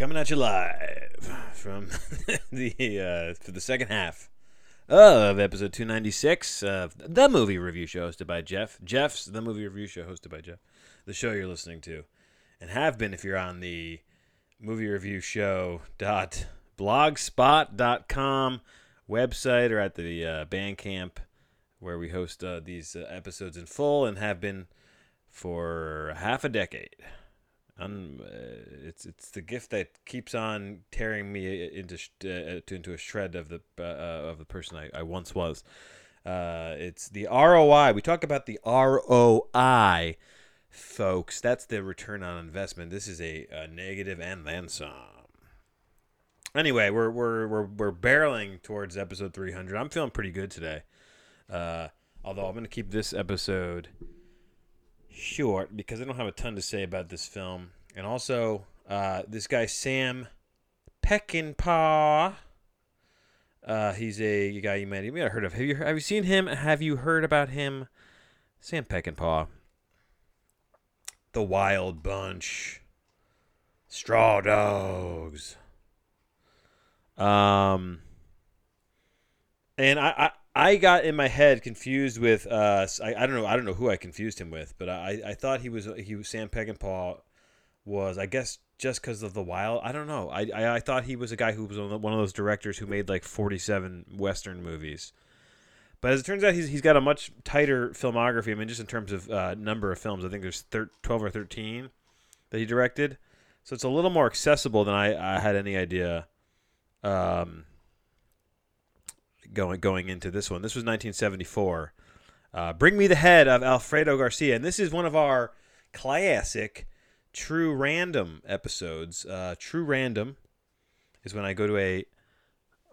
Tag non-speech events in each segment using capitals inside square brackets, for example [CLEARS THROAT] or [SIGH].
Coming at you live from [LAUGHS] the uh, for the second half of episode 296 of the movie review show hosted by Jeff. Jeff's the movie review show hosted by Jeff. The show you're listening to, and have been if you're on the movie review show dot blogspot.com website or at the uh, Bandcamp where we host uh, these uh, episodes in full and have been for half a decade. Uh, it's it's the gift that keeps on tearing me into sh- uh, into a shred of the uh, of the person I, I once was. Uh, it's the ROI. We talk about the ROI, folks. That's the return on investment. This is a, a negative and then some. Anyway, we're we're we're we're barreling towards episode 300. I'm feeling pretty good today. Uh, although I'm going to keep this episode short because I don't have a ton to say about this film. And also, uh, this guy Sam Peckinpah. Uh, he's a guy you might you might have heard of. Have you have you seen him? Have you heard about him? Sam Peckinpah. The Wild Bunch. Straw Dogs. Um. And I, I I got in my head confused with uh I, I don't know I don't know who I confused him with, but I I thought he was he was Sam Peckinpah was I guess just because of the wild I don't know I, I I thought he was a guy who was one of those directors who made like forty seven western movies, but as it turns out he's he's got a much tighter filmography. I mean just in terms of uh, number of films, I think there's thir- twelve or thirteen that he directed, so it's a little more accessible than I I had any idea. Um, going going into this one. This was 1974. Uh, Bring Me the Head of Alfredo Garcia, and this is one of our classic True Random episodes. Uh, True Random is when I go to a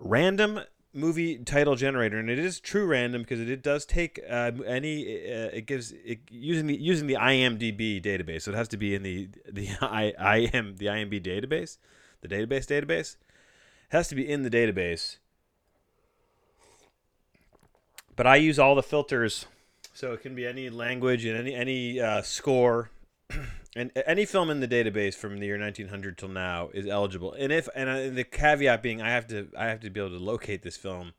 random movie title generator, and it is True Random because it, it does take uh, any. Uh, it gives it, using the using the IMDb database, so it has to be in the the [LAUGHS] I, IM the IMDb database, the database database. It has to be in the database but I use all the filters, so it can be any language and any any uh, score, [CLEARS THROAT] and any film in the database from the year 1900 till now is eligible. And if and uh, the caveat being, I have to I have to be able to locate this film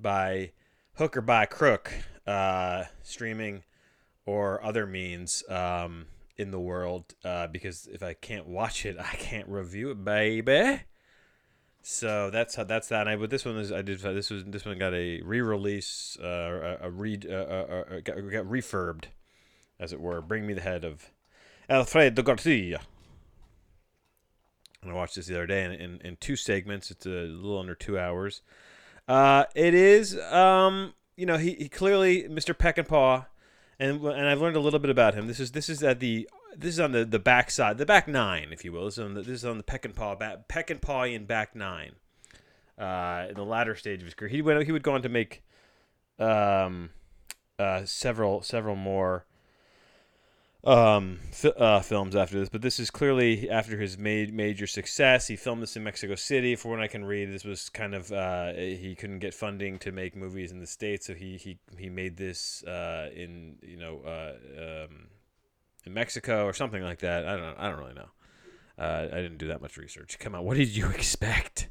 by hook or by crook, uh, streaming or other means um, in the world, uh, because if I can't watch it, [LAUGHS] I can't review it, baby. So that's how that's that. And I but this one is I did this was this one got a re-release, uh, a, a re uh, uh, uh, got, got refurbed, as it were. Bring me the head of Alfredo Garcia. And I watched this the other day in, in, in two segments. It's a little under two hours. Uh, it is um, you know he, he clearly Mr. Peckinpah, and Paw and I've learned a little bit about him. This is this is at the this is on the, the back side, the back nine, if you will. This is on the, this is on the Peckinpah back, Peckinpahian back nine. Uh, in the latter stage of his career, he went he would go on to make um, uh, several several more um, uh, films after this, but this is clearly after his made major success. He filmed this in Mexico City. For what I can read, this was kind of uh, he couldn't get funding to make movies in the states, so he he he made this uh, in you know uh, um, in Mexico or something like that. I don't I don't really know. Uh, I didn't do that much research. Come on, what did you [LAUGHS] expect?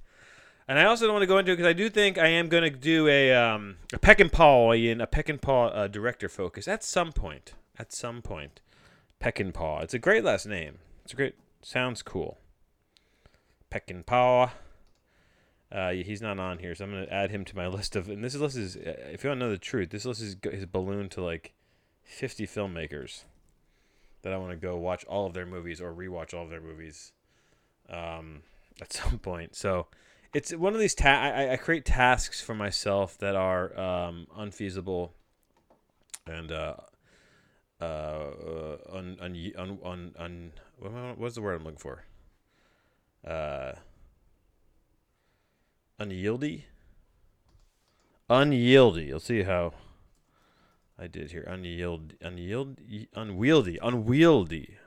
And I also don't want to go into it because I do think I am going to do a um, a Peck and Paul in a Peckinpah uh, director focus at some point. At some point, Peckinpah. It's a great last name. It's a great. Sounds cool. Peckinpah. Uh, he's not on here, so I'm to add him to my [LAUGHS] list of. And this list is, if you want to know the truth, this list is his balloon to like 50 filmmakers that I want to go watch all of their movies or rewatch all of their movies um, at [LAUGHS] some point. So it's one of these ta- I, I create tasks for myself that are um, unfeasible and uh, uh, un, un, un, un, un, what's the word I'm looking for? Uh, unyieldy. Unyieldy. You'll see how I did here. Unyield, unyield, unwieldy, unwieldy.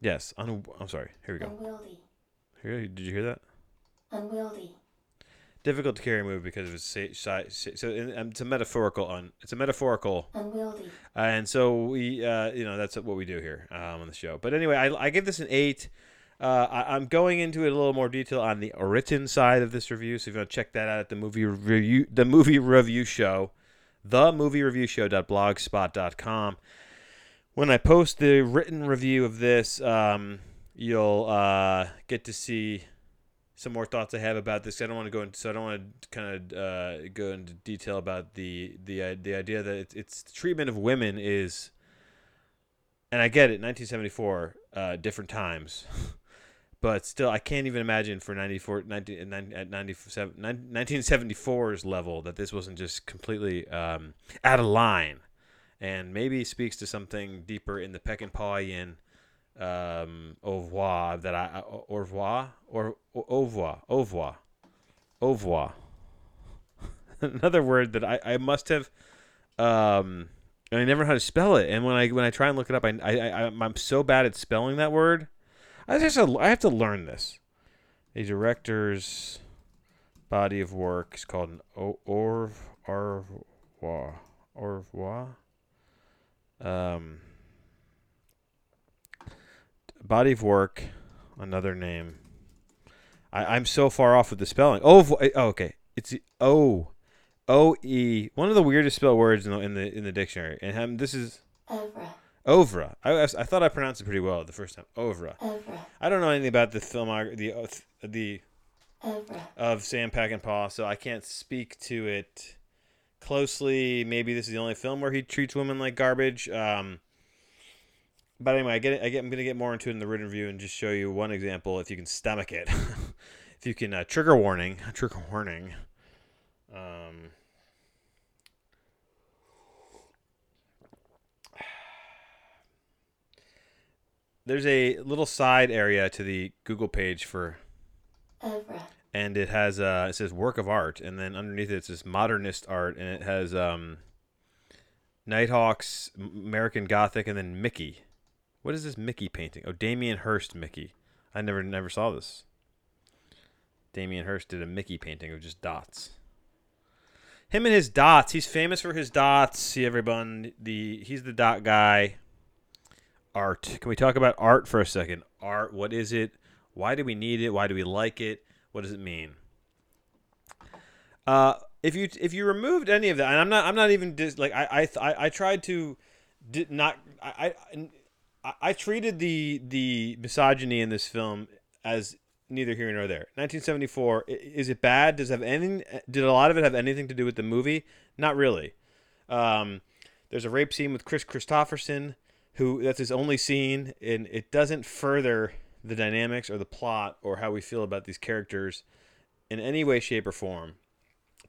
Yes, un, I'm sorry. Here we go. Unwieldy. Here, did you hear that? Unwieldy. Difficult to carry move because of its size. So it's a metaphorical un. It's a metaphorical. Unwieldy. and so we, uh, you know, that's what we do here um, on the show. But anyway, I, I give this an eight. Uh, I, I'm going into it a little more detail on the written side of this review, so if you want to check that out at the movie review, the movie review show, the movie review show.blogspot.com. When I post the written review of this, um, you'll uh, get to see some more thoughts I have about this. I don't want to go into, so I don't want to kind of uh, go into detail about the the uh, the idea that it's, it's the treatment of women is, and I get it, 1974, uh, different times, [LAUGHS] but still, I can't even imagine for 94, 19, at 97, 1974's level that this wasn't just completely um, out of line, and maybe speaks to something deeper in the Peckinpahian um, au revoir that I au revoir or au revoir au revoir au revoir. [LAUGHS] Another word that I, I must have um and I never know how to spell it. And when I when I try and look it up, I I, I I'm so bad at spelling that word. I just I have to learn this. A director's body of work is called an au revoir au revoir. Um body of work, another name. I, I'm so far off with the spelling. Oh, oh okay. It's O, O E. One of the weirdest spell words in the in the, in the dictionary. And um, this is Ovra. Ovra. I, I thought I pronounced it pretty well the first time. Ovra. Ovra. I don't know anything about the film the uh, the Ovra. of Sam Peckinpah, so I can't speak to it closely. Maybe this is the only film where he treats women like garbage. Um, but anyway, I get it. I get. I'm gonna get more into it in the written review and just show you one example if you can stomach it. [LAUGHS] if you can uh, trigger warning, [LAUGHS] trigger warning. Um, [SIGHS] there's a little side area to the Google page for, Ovra. and it has uh, it says work of art, and then underneath it, it says modernist art, and it has um, Nighthawks, American Gothic, and then Mickey. What is this Mickey painting? Oh, Damien Hirst Mickey. I never never saw this. Damien Hirst did a Mickey painting of just dots. Him and his dots. He's famous for his dots. See everyone. The he's the dot guy. Art. Can we talk about art for a second? Art. What is it? Why do we need it? Why do we like it? What does it mean? Uh, if you if you removed any of that, and I'm not I'm not even dis, like I I I, I tried to did not I, I I, I treated the the misogyny in this film as neither here nor there. 1974 is it bad? Does it have anything? Did a lot of it have anything to do with the movie? Not really. Um, there's a rape scene with Chris Kristofferson, who that's his only scene, and it doesn't further the dynamics or the plot or how we feel about these characters in any way, shape, or form.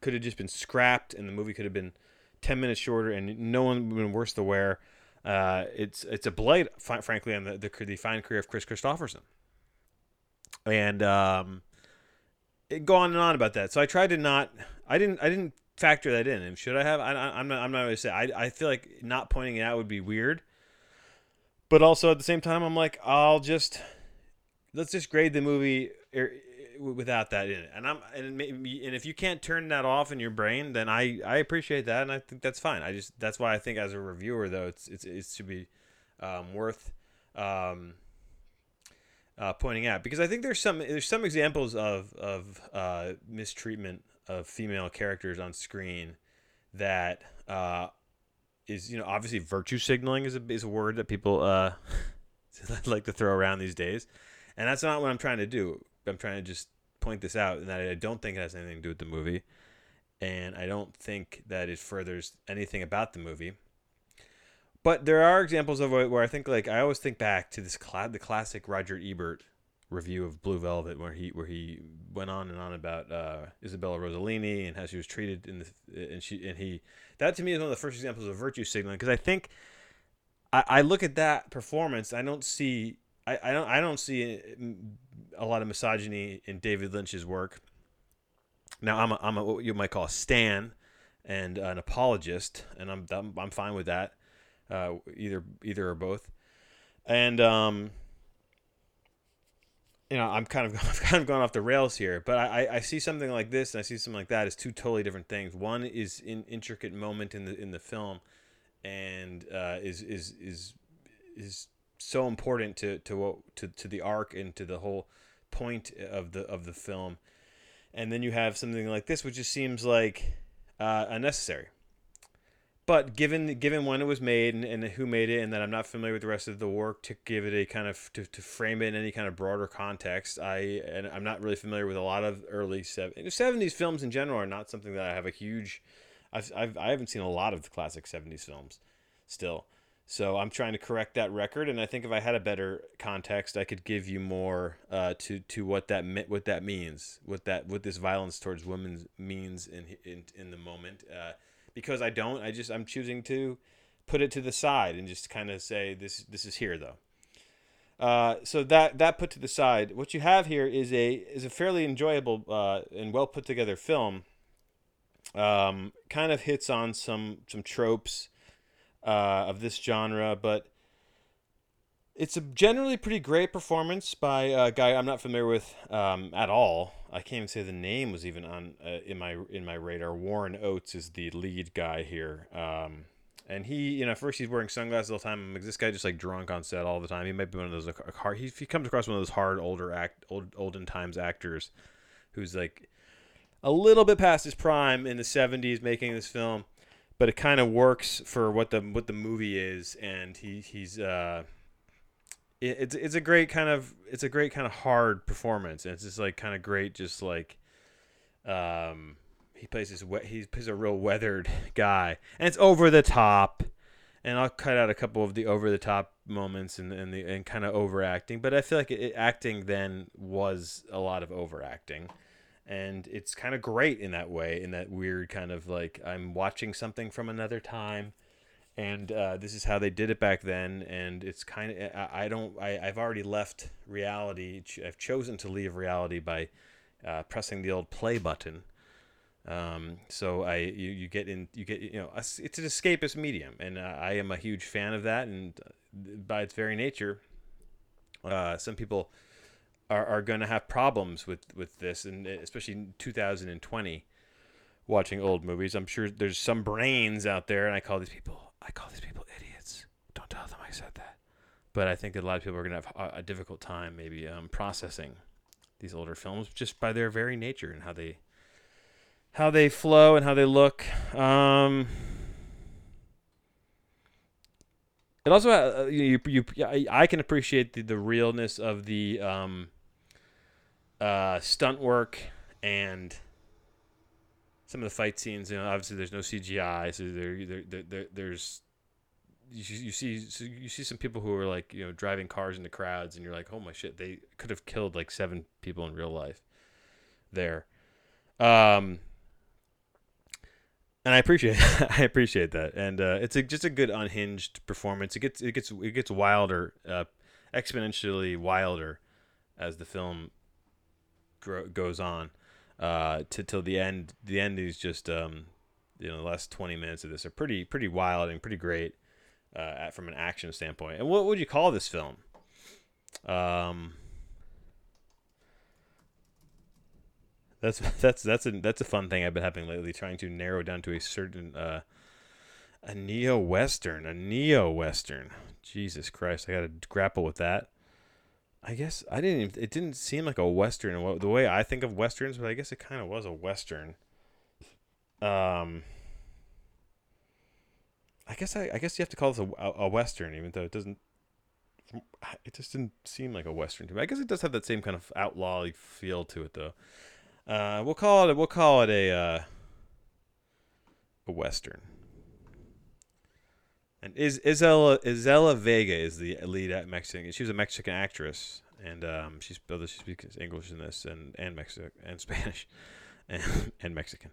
Could have just been scrapped, and the movie could have been 10 minutes shorter, and no one would have been worse to wear. Uh, it's it's a blight, frankly, on the, the, the fine career of Chris Kristofferson. And um, it, go on and on about that. So I tried to not. I didn't. I didn't factor that in. And should I have? I, I'm not. I'm not going to say. I, I feel like not pointing it out would be weird. But also at the same time, I'm like, I'll just let's just grade the movie er, without that in it. And I'm and and if you can't turn that off in your brain, then I I appreciate that and I think that's fine. I just that's why I think as a reviewer though it's it's it should be um, worth um, uh, pointing out because I think there's some there's some examples of of uh, mistreatment of female characters on screen that uh, is you know obviously virtue signaling is a is a word that people uh, [LAUGHS] like to throw around these days, and that's not what I'm trying to do. I'm trying to just point this out and that I don't think it has anything to do with the movie, and I don't think that it furthers anything about the movie. But there are examples of it where I think like I always think back to this the classic Roger Ebert review of Blue Velvet where he where he went on and on about uh, Isabella Rossellini and how she was treated in the and she and he that to me is one of the first examples of virtue signaling because I think I, I look at that performance I don't see I, I don't I don't see a lot of misogyny in David Lynch's work. Now I'm a, I'm a, what you might call a stan and an apologist, and I'm I'm, I'm fine with that, uh, either either or both. And um, you know, I'm kind of [LAUGHS] I've kind of gone off the rails here, but I, I see something like this and I see something like that as two totally different things. One is an intricate moment in the in the film, and uh, is is is is so important to to what to, to the arc and to the whole point of the of the film. And then you have something like this, which just seems like uh, unnecessary. But given given when it was made and, and who made it, and that I'm not familiar with the rest of the work to give it a kind of to, to frame it in any kind of broader context, I and I'm not really familiar with a lot of early 70s films in general are not something that I have a huge I've, I've I haven't seen a lot of the classic 70s films still. So I'm trying to correct that record, and I think if I had a better context, I could give you more uh, to to what that me- what that means, what that what this violence towards women means in in in the moment. Uh, because I don't, I just I'm choosing to put it to the side and just kind of say this this is here though. Uh, so that that put to the side, what you have here is a is a fairly enjoyable uh, and well put together film. Um, kind of hits on some some tropes uh, of this genre, but it's a generally pretty great performance by a guy I'm not familiar with um, at all. I can't even say the name was even on uh, in my in my radar. Warren Oates is the lead guy here, um, and he, you know, first he's wearing sunglasses all the time. I'm like, this guy just like drunk on set all the time. He might be one of those like, hard. He, he comes across one of those hard older act old olden times actors, who's like a little bit past his prime in the 70s making this film but it kind of works for what the what the movie is, and he he's uh, it, it's it's a great kind of it's a great kind of hard performance, and it's just like kind of great, just like um, he plays this we- he plays a real weathered guy, and it's over the top, and I'll cut out a couple of the over the top moments and and the and kind of overacting, but I feel like it, acting then was a lot of overacting and it's kind of great in that way in that weird kind of like i'm watching something from another time and uh, this is how they did it back then and it's kind of i, I don't I, i've already left reality i've chosen to leave reality by uh, pressing the old play button. Um, so I you, you get in you get you know it's an escapist medium and uh, I am a huge fan of that and uh, by its very nature uh, some people are, are going to have problems with with this, and especially in 2020, watching old movies. I'm sure there's some brains out there, and I call these people I call these people idiots. Don't tell them I said that. But I think that a lot of people are going to have a, difficult time maybe um, processing these older films just by their very nature and how they how they flow and how they look. Um, it also uh, you, you, you I can appreciate the, the realness of the um, uh, stunt work and some of the fight scenes. You know, obviously there's no CGI, so there, there, there, there there's you, you see so you see some people who are like you know driving cars into crowds, and you're like, oh my shit, they could have killed like seven people in real life there. Um, and I appreciate [LAUGHS] I appreciate that, and uh, it's a, just a good unhinged performance. It gets it gets it gets wilder, uh, exponentially wilder, as the film gro- goes on uh, to till the end. The end is just um, you know the last twenty minutes of this are pretty pretty wild and pretty great uh, at, from an action standpoint. And what would you call this film? Um, that's [LAUGHS] that's that's a that's a fun thing I've been having lately, trying to narrow down to a certain uh, a neo western, a neo western. Jesus Christ, I got to grapple with that. I guess I didn't. Even, it didn't seem like a western the way I think of westerns, but I guess it kind of was a western. Um, I guess I, I guess you have to call this a, a western, even though it doesn't. It just didn't seem like a western to me. I guess it does have that same kind of outlaw feel to it, though. Uh, we'll call it. We'll call it a uh, a western. And is Isela Isela Vega is the lead at Mexican. She was a Mexican actress, and um, she's she speaks English in this and and Mexican and [LAUGHS] Spanish, and and Mexican.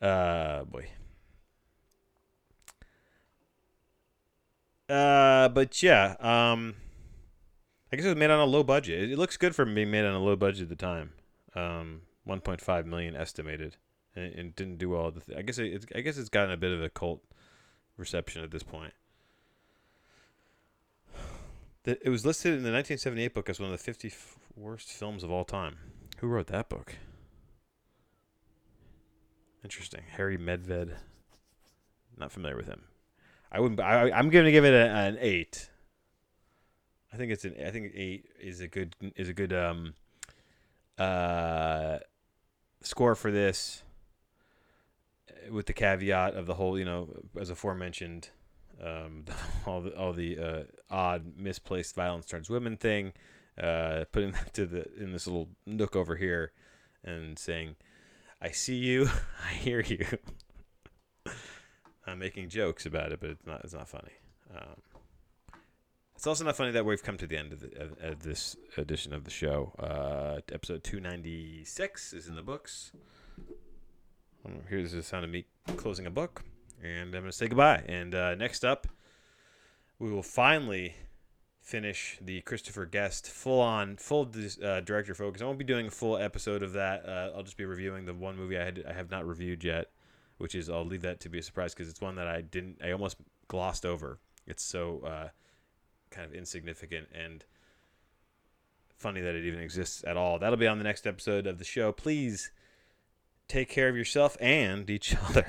Uh, boy. Uh, but yeah, um, I guess it was made on a low budget. It, looks good for being made on a low budget at the time. Um, 1.5 million estimated, and, and didn't do well. Th- I guess it, I guess it's gotten a bit of a cult reception at this point. It was listed in the 1978 book as one of the 50 worst films of all time. Who wrote that book? Interesting. Harry Medved. Not familiar with him. I would. I, I'm going to give it a, an eight. I think it's an. I think eight is a good is a good um uh score for this. With the caveat of the whole, you know, as aforementioned, um, [LAUGHS] all the all the uh, odd misplaced violence towards women thing, uh, putting that to the in this little nook over here, and saying, "I see you, [LAUGHS] I hear you." [LAUGHS] I'm making jokes about it, but it's not it's not funny. Um, it's also not funny that we've come to the end of, the, of, of this edition of the show. Uh, episode 296 is in the books. Um, Here's the sound of me closing a book, and I'm going to say goodbye. And uh, next up, we will finally finish the Christopher Guest full on, full uh, director focus. I won't be doing a full episode of that. Uh, I'll just be reviewing the one movie I, had, I have not reviewed yet, which is I'll leave that to be a surprise because it's one that I didn't, I almost glossed over. It's so uh, kind of insignificant and funny that it even exists at all. That'll be on the next episode of the show. Please take care of yourself and each [LAUGHS] other.